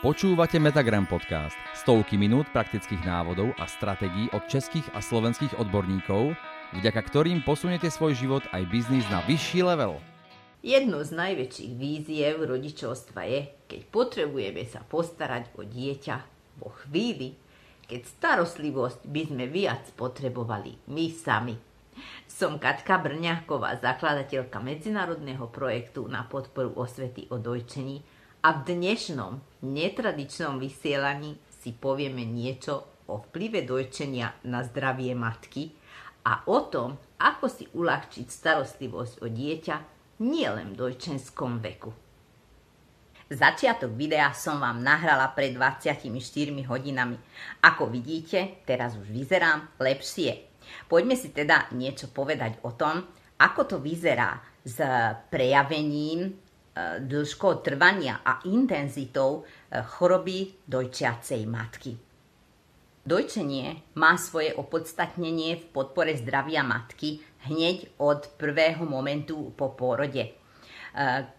Počúvate Metagram podcast. Stovky minút praktických návodov a stratégií od českých a slovenských odborníkov, vďaka ktorým posuniete svoj život aj biznis na vyšší level. Jednou z najväčších víziev rodičovstva je, keď potrebujeme sa postarať o dieťa vo chvíli, keď starostlivosť by sme viac potrebovali my sami. Som Katka Brňáková, zakladateľka medzinárodného projektu na podporu osvety o dojčení a v dnešnom netradičnom vysielaní si povieme niečo o vplyve dojčenia na zdravie matky a o tom, ako si uľahčiť starostlivosť o dieťa nielen v dojčenskom veku. Začiatok videa som vám nahrala pred 24 hodinami. Ako vidíte, teraz už vyzerám lepšie. Poďme si teda niečo povedať o tom, ako to vyzerá s prejavením dĺžkou trvania a intenzitou e, choroby dojčiacej matky. Dojčenie má svoje opodstatnenie v podpore zdravia matky hneď od prvého momentu po pôrode. E,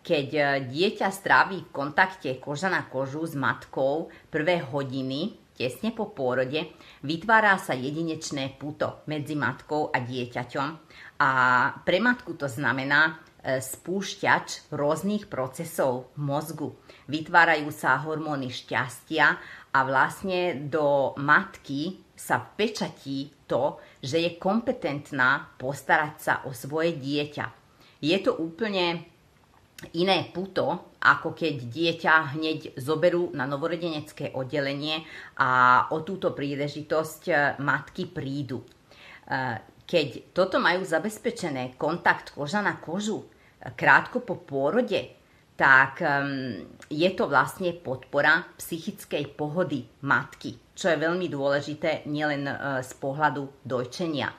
keď dieťa stráví v kontakte koža na kožu s matkou prvé hodiny, tesne po pôrode, vytvára sa jedinečné puto medzi matkou a dieťaťom a pre matku to znamená, E, spúšťač rôznych procesov mozgu. Vytvárajú sa hormóny šťastia a vlastne do matky sa pečatí to, že je kompetentná postarať sa o svoje dieťa. Je to úplne iné puto, ako keď dieťa hneď zoberú na novorodenecké oddelenie a o túto príležitosť e, matky prídu. E, keď toto majú zabezpečené kontakt koža na kožu krátko po pôrode, tak um, je to vlastne podpora psychickej pohody matky, čo je veľmi dôležité nielen uh, z pohľadu dojčenia.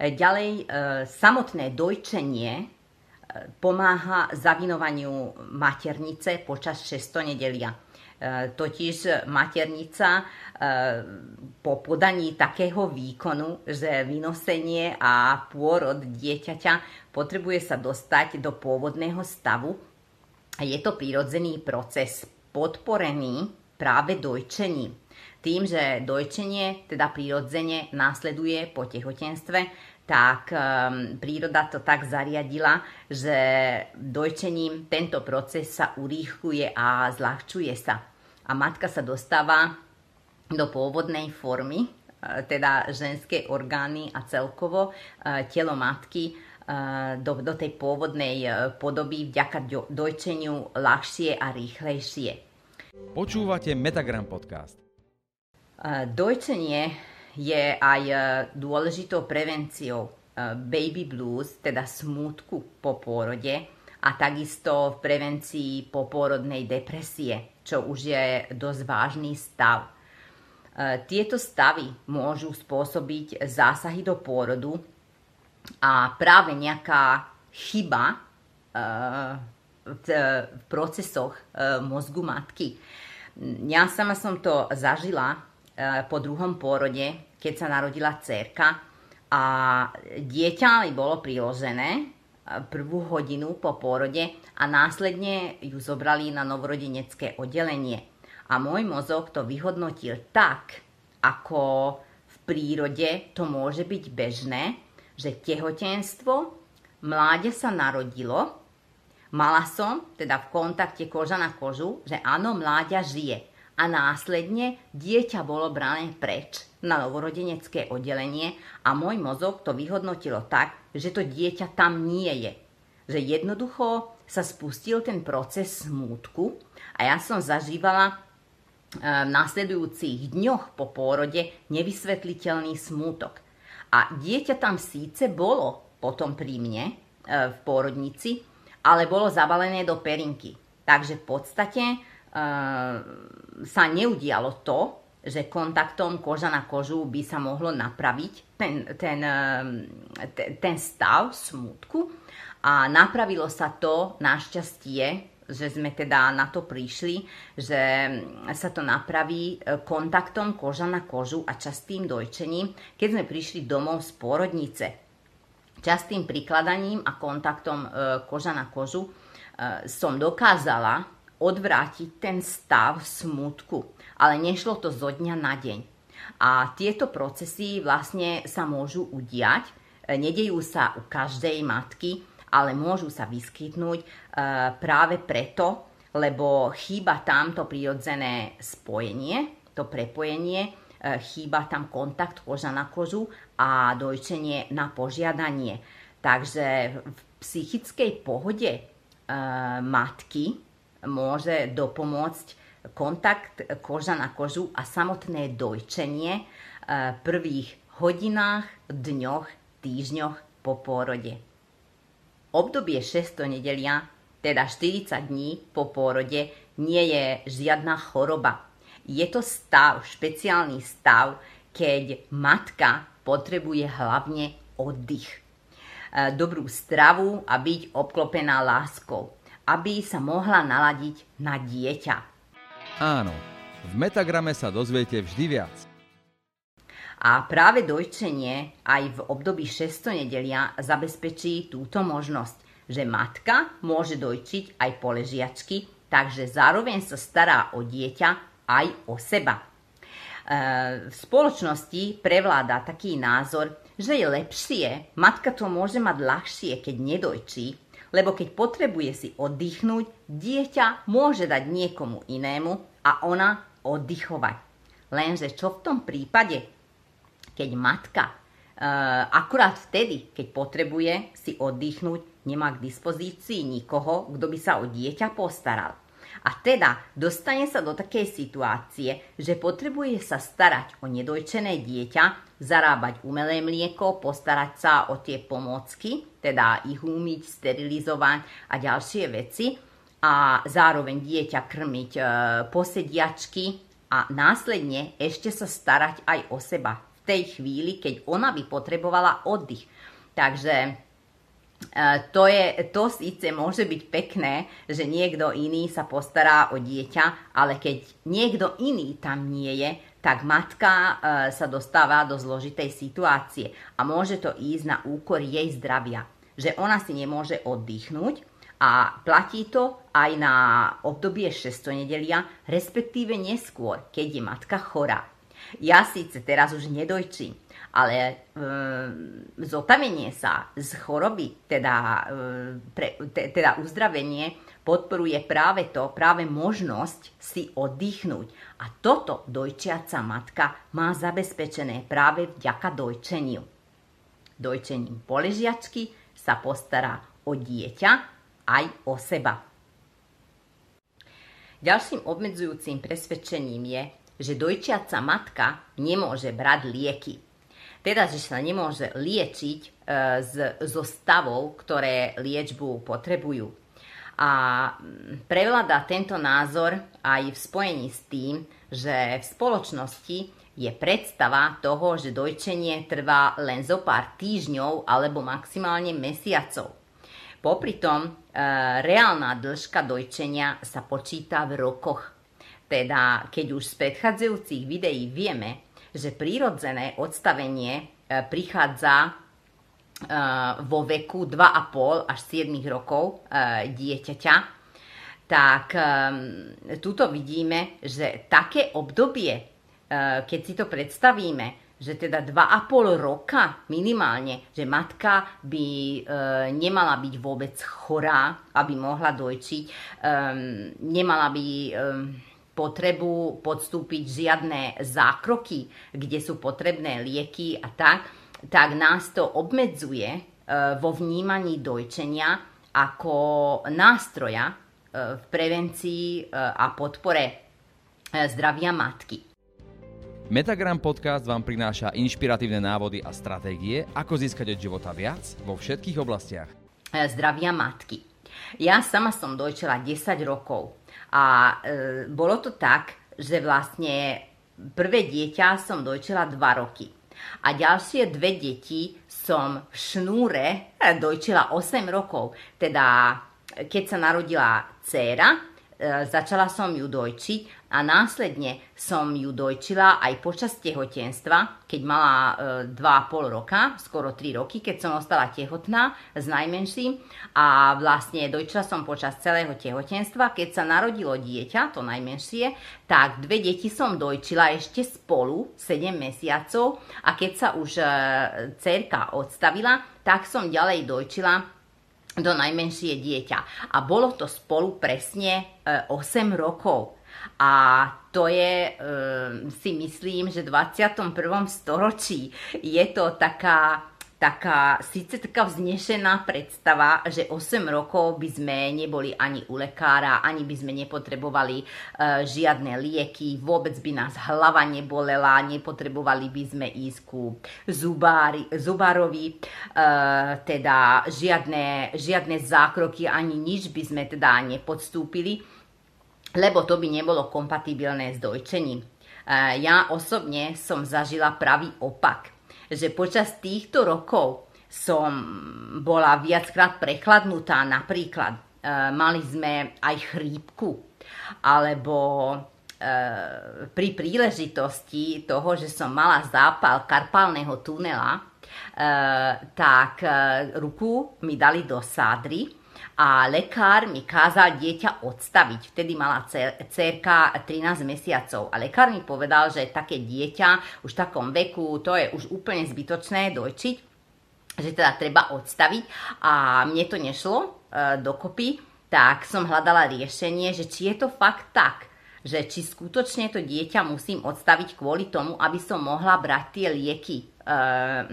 E, ďalej, uh, samotné dojčenie pomáha zavinovaniu maternice počas 6. nedelia E, totiž maternica e, po podaní takého výkonu, že vynosenie a pôrod dieťaťa potrebuje sa dostať do pôvodného stavu. Je to prírodzený proces podporený práve dojčením. Tým, že dojčenie teda prírodzene následuje po tehotenstve, tak um, príroda to tak zariadila, že dojčením tento proces sa urýchluje a zľahčuje sa. A matka sa dostáva do pôvodnej formy, e, teda ženské orgány a celkovo e, telo matky e, do, do tej pôvodnej podoby vďaka dojčeniu ľahšie a rýchlejšie. Počúvate Metagram podcast. Dojčenie je aj e, dôležitou prevenciou e, baby blues, teda smútku po pôrode a takisto v prevencii popôrodnej depresie, čo už je dosť vážny stav. E, tieto stavy môžu spôsobiť zásahy do pôrodu a práve nejaká chyba v procesoch mozgu matky. Ja sama som to zažila po druhom pôrode, keď sa narodila dcerka a dieťa mi bolo priložené e, prvú hodinu po pôrode a následne ju zobrali na novorodenecké oddelenie. A môj mozog to vyhodnotil tak, ako v prírode to môže byť bežné, že tehotenstvo, mláde sa narodilo, mala som teda v kontakte koža na kožu, že áno, mláďa žije a následne dieťa bolo brané preč na novorodenecké oddelenie a môj mozog to vyhodnotilo tak, že to dieťa tam nie je. Že jednoducho sa spustil ten proces smútku a ja som zažívala e, v následujúcich dňoch po pôrode nevysvetliteľný smútok. A dieťa tam síce bolo potom pri mne e, v pôrodnici, ale bolo zabalené do perinky. Takže v podstate sa neudialo to, že kontaktom koža na kožu by sa mohlo napraviť ten, ten, ten, ten stav smutku a napravilo sa to našťastie, že sme teda na to prišli, že sa to napraví e, kontaktom koža na kožu a častým dojčením, keď sme prišli domov z pôrodnice. Častým prikladaním a kontaktom koža na kožu som dokázala odvrátiť ten stav smutku. Ale nešlo to zo dňa na deň. A tieto procesy vlastne sa môžu udiať. Nedejú sa u každej matky, ale môžu sa vyskytnúť e, práve preto, lebo chýba tam to prirodzené spojenie, to prepojenie, e, chýba tam kontakt koža na kožu a dojčenie na požiadanie. Takže v psychickej pohode e, matky môže dopomôcť kontakt koža na kožu a samotné dojčenie v prvých hodinách, dňoch, týždňoch po pôrode. Obdobie 6. nedelia, teda 40 dní po pôrode, nie je žiadna choroba. Je to stav, špeciálny stav, keď matka potrebuje hlavne oddych. E, dobrú stravu a byť obklopená láskou, aby sa mohla naladiť na dieťa. Áno, v Metagrame sa dozviete vždy viac. A práve dojčenie aj v období 6. nedelia zabezpečí túto možnosť, že matka môže dojčiť aj po ležiačky, takže zároveň sa stará o dieťa aj o seba. E, v spoločnosti prevláda taký názor, že je lepšie, matka to môže mať ľahšie, keď nedojčí, lebo keď potrebuje si oddychnúť, dieťa môže dať niekomu inému a ona oddychovať. Lenže čo v tom prípade, keď matka uh, akurát vtedy, keď potrebuje si oddychnúť, nemá k dispozícii nikoho, kto by sa o dieťa postaral. A teda dostane sa do takej situácie, že potrebuje sa starať o nedojčené dieťa, zarábať umelé mlieko, postarať sa o tie pomocky, teda ich umyť, sterilizovať a ďalšie veci a zároveň dieťa krmiť e, posediačky a následne ešte sa starať aj o seba tej chvíli, keď ona by potrebovala oddych. Takže to, je, to síce môže byť pekné, že niekto iný sa postará o dieťa, ale keď niekto iný tam nie je, tak matka e, sa dostáva do zložitej situácie a môže to ísť na úkor jej zdravia. Že ona si nemôže oddychnúť a platí to aj na obdobie 6. nedelia, respektíve neskôr, keď je matka chorá. Ja síce teraz už nedojčím, ale e, zotavenie sa z choroby, teda, e, pre, te, teda uzdravenie, podporuje práve to, práve možnosť si oddychnúť. A toto dojčiaca matka má zabezpečené práve vďaka dojčeniu. Dojčením poležiačky sa postará o dieťa aj o seba. Ďalším obmedzujúcim presvedčením je, že dojčiaca matka nemôže brať lieky. Teda, že sa nemôže liečiť e, z, zo stavov, ktoré liečbu potrebujú. A prevláda tento názor aj v spojení s tým, že v spoločnosti je predstava toho, že dojčenie trvá len zo pár týždňov alebo maximálne mesiacov. Popri tom, e, reálna dĺžka dojčenia sa počíta v rokoch teda, keď už z predchádzajúcich videí vieme, že prírodzené odstavenie e, prichádza e, vo veku 2,5 až 7 rokov e, dieťaťa, tak tuto vidíme, že také obdobie, keď si to predstavíme, že teda 2,5 roka minimálne, že matka by e, nemala byť vôbec chorá, aby mohla dojčiť, e, nemala by e, potrebu podstúpiť žiadne zákroky, kde sú potrebné lieky a tak, tak nás to obmedzuje e, vo vnímaní dojčenia ako nástroja e, v prevencii e, a podpore zdravia matky. Metagram podcast vám prináša inšpiratívne návody a stratégie, ako získať od života viac vo všetkých oblastiach. Zdravia matky. Ja sama som dojčela 10 rokov a e, bolo to tak, že vlastne prvé dieťa som dojčila 2 roky. A ďalšie dve deti som v šnúre dojčila 8 rokov. Teda keď sa narodila dcéra, E, začala som ju dojčiť a následne som ju dojčila aj počas tehotenstva, keď mala 2,5 e, roka, skoro 3 roky, keď som ostala tehotná s najmenším a vlastne dojčila som počas celého tehotenstva. Keď sa narodilo dieťa, to najmenšie, tak dve deti som dojčila ešte spolu 7 mesiacov a keď sa už e, cerka odstavila, tak som ďalej dojčila do najmenšie dieťa. A bolo to spolu presne 8 e, rokov. A to je, e, si myslím, že v 21. storočí je to taká taká, síce taká vznešená predstava, že 8 rokov by sme neboli ani u lekára, ani by sme nepotrebovali uh, žiadne lieky, vôbec by nás hlava nebolela, nepotrebovali by sme ísť ku zubári, zubárovi, uh, teda žiadne, žiadne zákroky, ani nič by sme teda nepodstúpili, lebo to by nebolo kompatibilné s dojčením. Uh, ja osobne som zažila pravý opak že počas týchto rokov som bola viackrát prechladnutá. Napríklad e, mali sme aj chrípku, alebo e, pri príležitosti toho, že som mala zápal karpálneho tunela, e, tak e, ruku mi dali do sádry a lekár mi kázal dieťa odstaviť. Vtedy mala cerka 13 mesiacov a lekár mi povedal, že také dieťa už v takom veku, to je už úplne zbytočné dojčiť, že teda treba odstaviť a mne to nešlo e, dokopy, tak som hľadala riešenie, že či je to fakt tak, že či skutočne to dieťa musím odstaviť kvôli tomu, aby som mohla brať tie lieky e,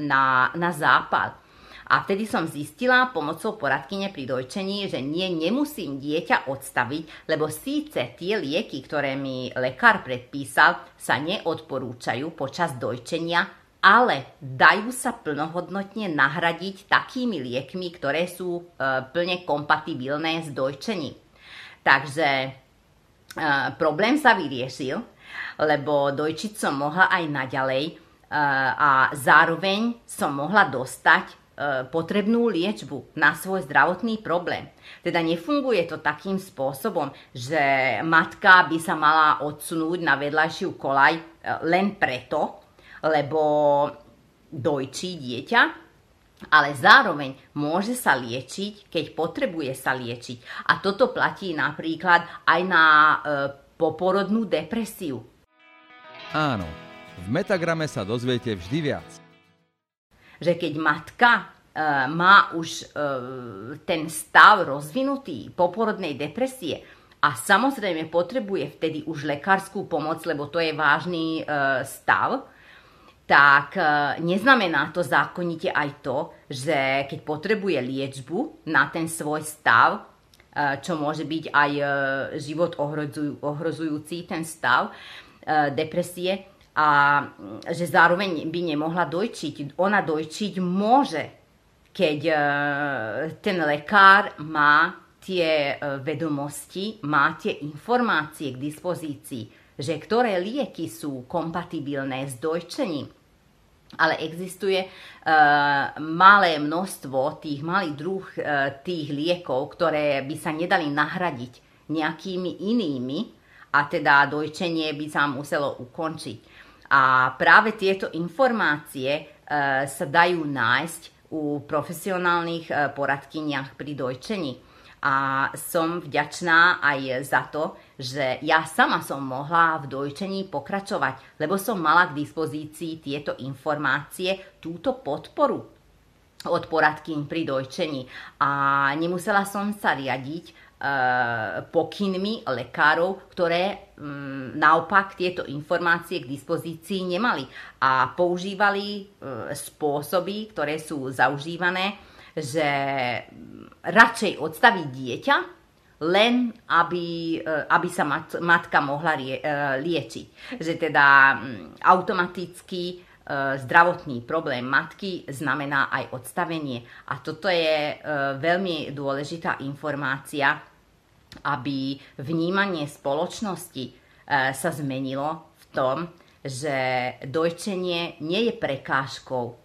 na, na zápal. A vtedy som zistila pomocou poradkyne pri dojčení, že nie, nemusím dieťa odstaviť, lebo síce tie lieky, ktoré mi lekár predpísal, sa neodporúčajú počas dojčenia, ale dajú sa plnohodnotne nahradiť takými liekmi, ktoré sú e, plne kompatibilné s dojčením. Takže e, problém sa vyriešil, lebo dojčiť som mohla aj naďalej e, a zároveň som mohla dostať potrebnú liečbu na svoj zdravotný problém. Teda nefunguje to takým spôsobom, že matka by sa mala odsunúť na vedľajšiu kolaj e, len preto, lebo dojčí dieťa, ale zároveň môže sa liečiť, keď potrebuje sa liečiť. A toto platí napríklad aj na e, poporodnú depresiu. Áno, v Metagrame sa dozviete vždy viac že keď matka e, má už e, ten stav rozvinutý poporodnej depresie a samozrejme potrebuje vtedy už lekárskú pomoc, lebo to je vážny e, stav, tak neznamená to zákonite aj to, že keď potrebuje liečbu na ten svoj stav, čo môže byť aj život ohrozujúci ten stav depresie, a že zároveň by nemohla dojčiť. Ona dojčiť môže, keď e, ten lekár má tie e, vedomosti, má tie informácie k dispozícii, že ktoré lieky sú kompatibilné s dojčením. Ale existuje uh, malé množstvo tých malých druh uh, tých liekov, ktoré by sa nedali nahradiť nejakými inými a teda dojčenie by sa muselo ukončiť. A práve tieto informácie e, sa dajú nájsť u profesionálnych e, poradkyniach pri dojčení. A som vďačná aj za to, že ja sama som mohla v dojčení pokračovať, lebo som mala k dispozícii tieto informácie, túto podporu od poradkyň pri dojčení. A nemusela som sa riadiť pokynmi lekárov, ktoré um, naopak tieto informácie k dispozícii nemali a používali uh, spôsoby, ktoré sú zaužívané, že radšej odstaviť dieťa, len aby, uh, aby sa mat, matka mohla liečiť. Že teda um, automaticky zdravotný problém matky znamená aj odstavenie. A toto je veľmi dôležitá informácia, aby vnímanie spoločnosti e, sa zmenilo v tom, že dojčenie nie je prekážkou,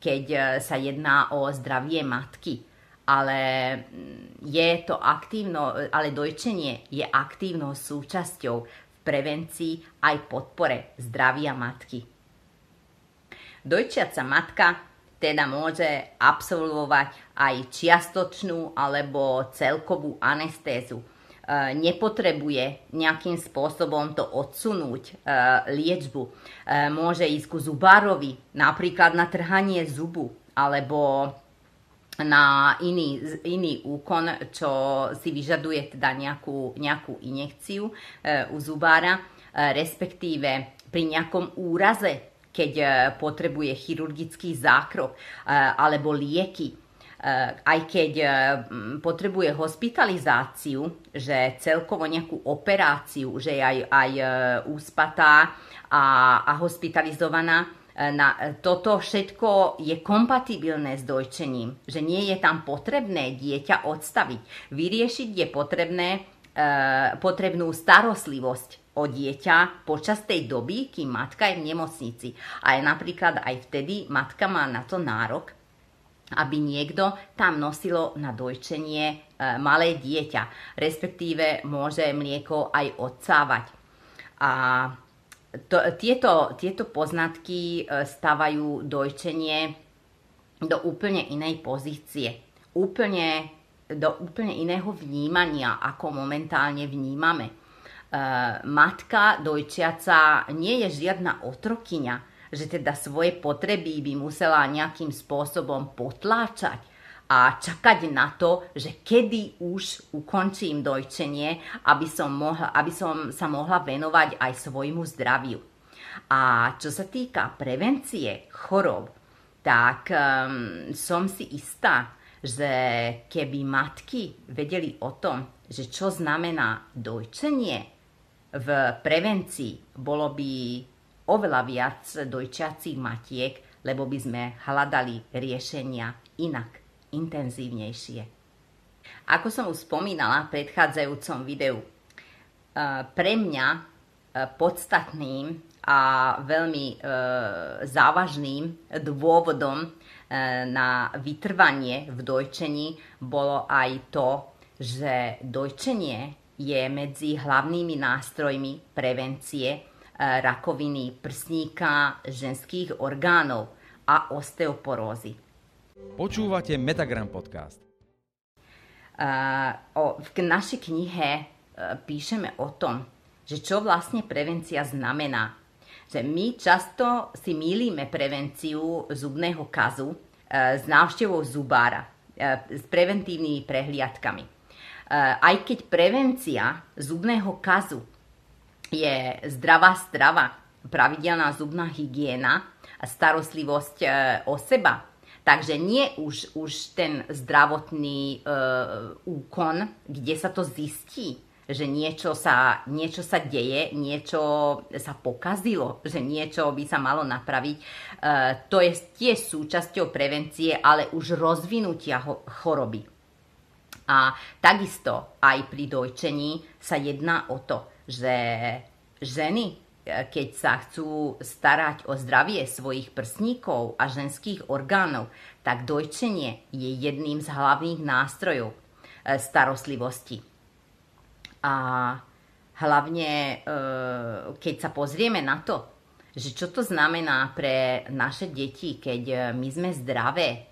keď e, sa jedná o zdravie matky, ale mm, je to aktívno, ale dojčenie je aktívnou súčasťou v prevencii aj podpore zdravia matky. Dojčiaca matka teda môže absolvovať aj čiastočnú alebo celkovú anestézu. E, nepotrebuje nejakým spôsobom to odsunúť e, liečbu. E, môže ísť ku zubárovi, napríklad na trhanie zubu, alebo na iný, iný úkon, čo si vyžaduje teda nejakú, nejakú injekciu u zubára, e, respektíve pri nejakom úraze, keď e, potrebuje chirurgický zákrok e, alebo lieky, e, aj keď potrebuje hospitalizáciu, že celkovo nejakú operáciu, že je aj, aj úspatá a, a hospitalizovaná, na, toto všetko je kompatibilné s dojčením, že nie je tam potrebné dieťa odstaviť. Vyriešiť je potrebné e, potrebnú starostlivosť o dieťa počas tej doby, kým matka je v nemocnici. A je napríklad aj vtedy matka má na to nárok, aby niekto tam nosilo na dojčenie e, malé dieťa, respektíve môže mlieko aj odsávať. A to, tieto, tieto poznatky e, stavajú dojčenie do úplne inej pozície. Úplne, do úplne iného vnímania, ako momentálne vnímame. E, matka dojčiaca nie je žiadna otrokyňa, že teda svoje potreby by musela nejakým spôsobom potláčať a čakať na to, že kedy už ukončím dojčenie, aby som, mohla, aby som sa mohla venovať aj svojmu zdraviu. A čo sa týka prevencie chorob, tak um, som si istá, že keby matky vedeli o tom, že čo znamená dojčenie v prevencii, bolo by oveľa viac dojčiacich matiek, lebo by sme hľadali riešenia inak intenzívnejšie. Ako som už spomínala v predchádzajúcom videu, e, pre mňa e, podstatným a veľmi e, závažným dôvodom na vytrvanie v dojčení bolo aj to, že dojčenie je medzi hlavnými nástrojmi prevencie rakoviny prsníka ženských orgánov a osteoporózy. Počúvate Metagram podcast. Uh, o, v našej knihe uh, píšeme o tom, že čo vlastne prevencia znamená. Že my často si mýlime prevenciu zubného kazu s návštevou zubára, s preventívnymi prehliadkami. Uh, aj keď prevencia zubného kazu je zdravá strava, pravidelná zubná hygiena a starostlivosť uh, o seba, Takže nie už, už ten zdravotný e, úkon, kde sa to zistí, že niečo sa, niečo sa deje, niečo sa pokazilo, že niečo by sa malo napraviť. E, to je tiež súčasťou prevencie, ale už rozvinutia choroby. A takisto aj pri dojčení sa jedná o to, že ženy keď sa chcú starať o zdravie svojich prsníkov a ženských orgánov, tak dojčenie je jedným z hlavných nástrojov e, starostlivosti. A hlavne, e, keď sa pozrieme na to, že čo to znamená pre naše deti, keď e, my sme zdravé,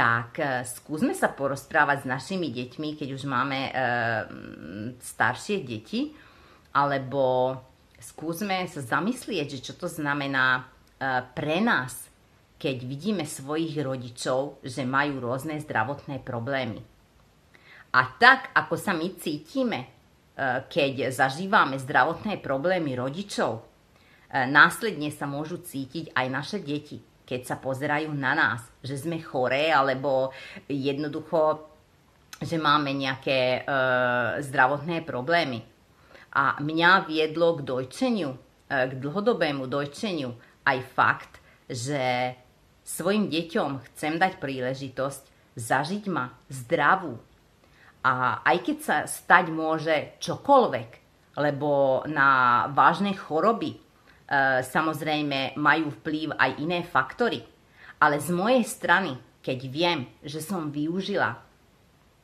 tak skúsme sa porozprávať s našimi deťmi, keď už máme staršie deti, alebo skúsme sa zamyslieť, že čo to znamená e, pre nás, keď vidíme svojich rodičov, že majú rôzne zdravotné problémy. A tak, ako sa my cítime, e, keď zažívame zdravotné problémy rodičov, e, následne sa môžu cítiť aj naše deti, keď sa pozerajú na nás, že sme choré, alebo jednoducho, že máme nejaké zdravotné problémy. A mňa viedlo k dojčeniu, e, k dlhodobému dojčeniu aj fakt, že svojim deťom chcem dať príležitosť zažiť ma zdravú. A aj keď sa stať môže čokoľvek, lebo na vážne choroby e, samozrejme majú vplyv aj iné faktory. Ale z mojej strany, keď viem, že som využila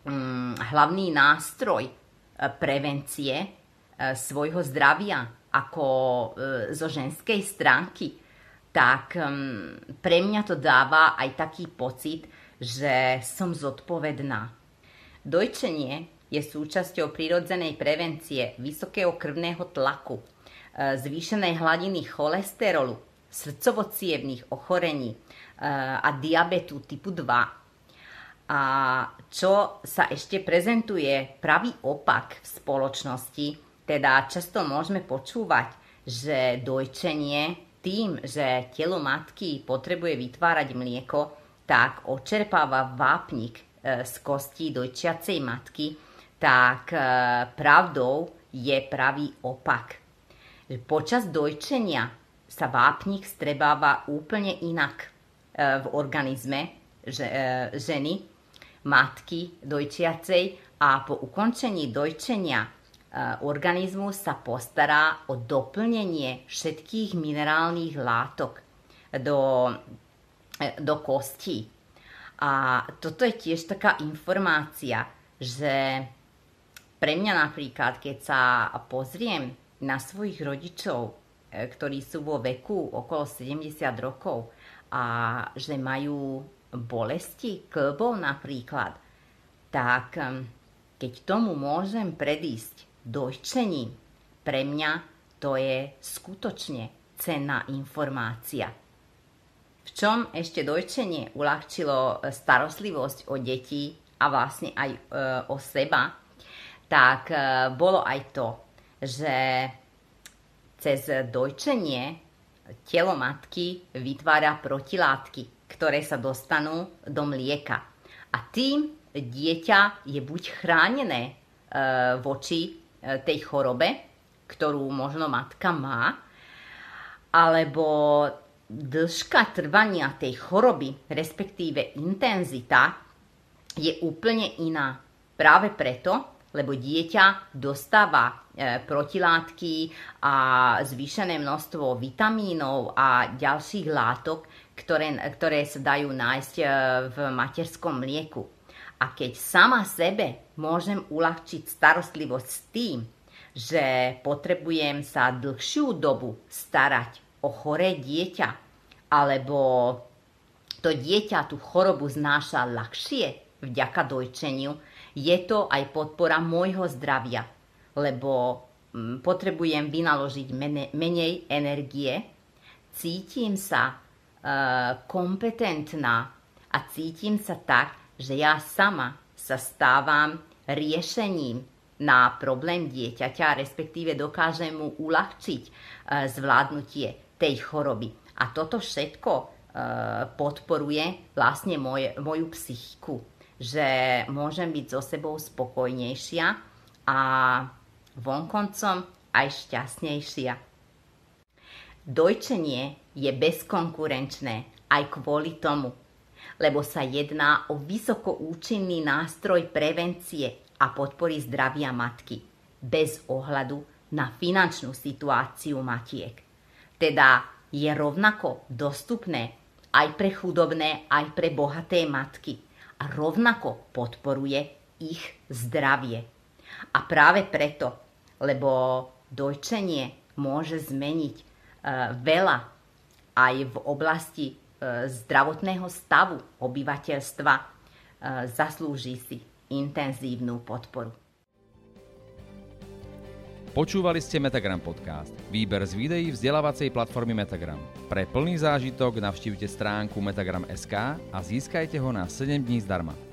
mm, hlavný nástroj e, prevencie e, svojho zdravia ako zo ženskej stránky, tak mm, pre mňa to dáva aj taký pocit, že som zodpovedná. Dojčenie je súčasťou prirodzenej prevencie vysokého krvného tlaku, zvýšenej hladiny cholesterolu, srdcovo ochorení a diabetu typu 2 a čo sa ešte prezentuje pravý opak v spoločnosti, teda často môžeme počúvať, že dojčenie tým, že telo matky potrebuje vytvárať mlieko, tak očerpáva vápnik e, z kostí dojčiacej matky, tak e, pravdou je pravý opak. Počas dojčenia sa vápnik strebáva úplne inak e, v organizme ženy, matky dojčiacej a po ukončení dojčenia e, organizmus sa postará o doplnenie všetkých minerálnych látok do, e, do kostí. A toto je tiež taká informácia, že pre mňa napríklad, keď sa pozriem na svojich rodičov, e, ktorí sú vo veku okolo 70 rokov a že majú bolesti klbov napríklad, tak keď tomu môžem predísť dojčením, pre mňa to je skutočne cenná informácia. V čom ešte dojčenie uľahčilo e, starostlivosť o deti a vlastne aj e, o seba, tak e, bolo aj to, že cez dojčenie telo matky vytvára protilátky ktoré sa dostanú do mlieka. A tým dieťa je buď chránené e, voči e, tej chorobe, ktorú možno matka má, alebo dĺžka trvania tej choroby, respektíve intenzita, je úplne iná. Práve preto, lebo dieťa dostáva e, protilátky a zvýšené množstvo vitamínov a ďalších látok, ktoré, ktoré sa dajú nájsť e, v materskom mlieku. A keď sama sebe môžem uľahčiť starostlivosť s tým, že potrebujem sa dlhšiu dobu starať o choré dieťa, alebo to dieťa tú chorobu znáša ľahšie vďaka dojčeniu, je to aj podpora môjho zdravia, lebo mm, potrebujem vynaložiť menej energie, cítim sa Eh, kompetentná a cítim sa tak, že ja sama sa stávam riešením na problém dieťaťa, respektíve dokážem mu uľahčiť eh, zvládnutie tej choroby. A toto všetko eh, podporuje vlastne moj, moju psychiku, že môžem byť so sebou spokojnejšia a vonkoncom aj šťastnejšia. Dojčenie je bezkonkurenčné aj kvôli tomu, lebo sa jedná o vysoko účinný nástroj prevencie a podpory zdravia matky, bez ohľadu na finančnú situáciu matiek. Teda je rovnako dostupné aj pre chudobné, aj pre bohaté matky a rovnako podporuje ich zdravie. A práve preto, lebo dojčenie môže zmeniť uh, veľa aj v oblasti e, zdravotného stavu obyvateľstva e, zaslúži si intenzívnu podporu. Počúvali ste Metagram podcast, výber z videí vzdelávacej platformy Metagram. Pre plný zážitok navštívte stránku metagram.sk a získajte ho na 7 dní zdarma.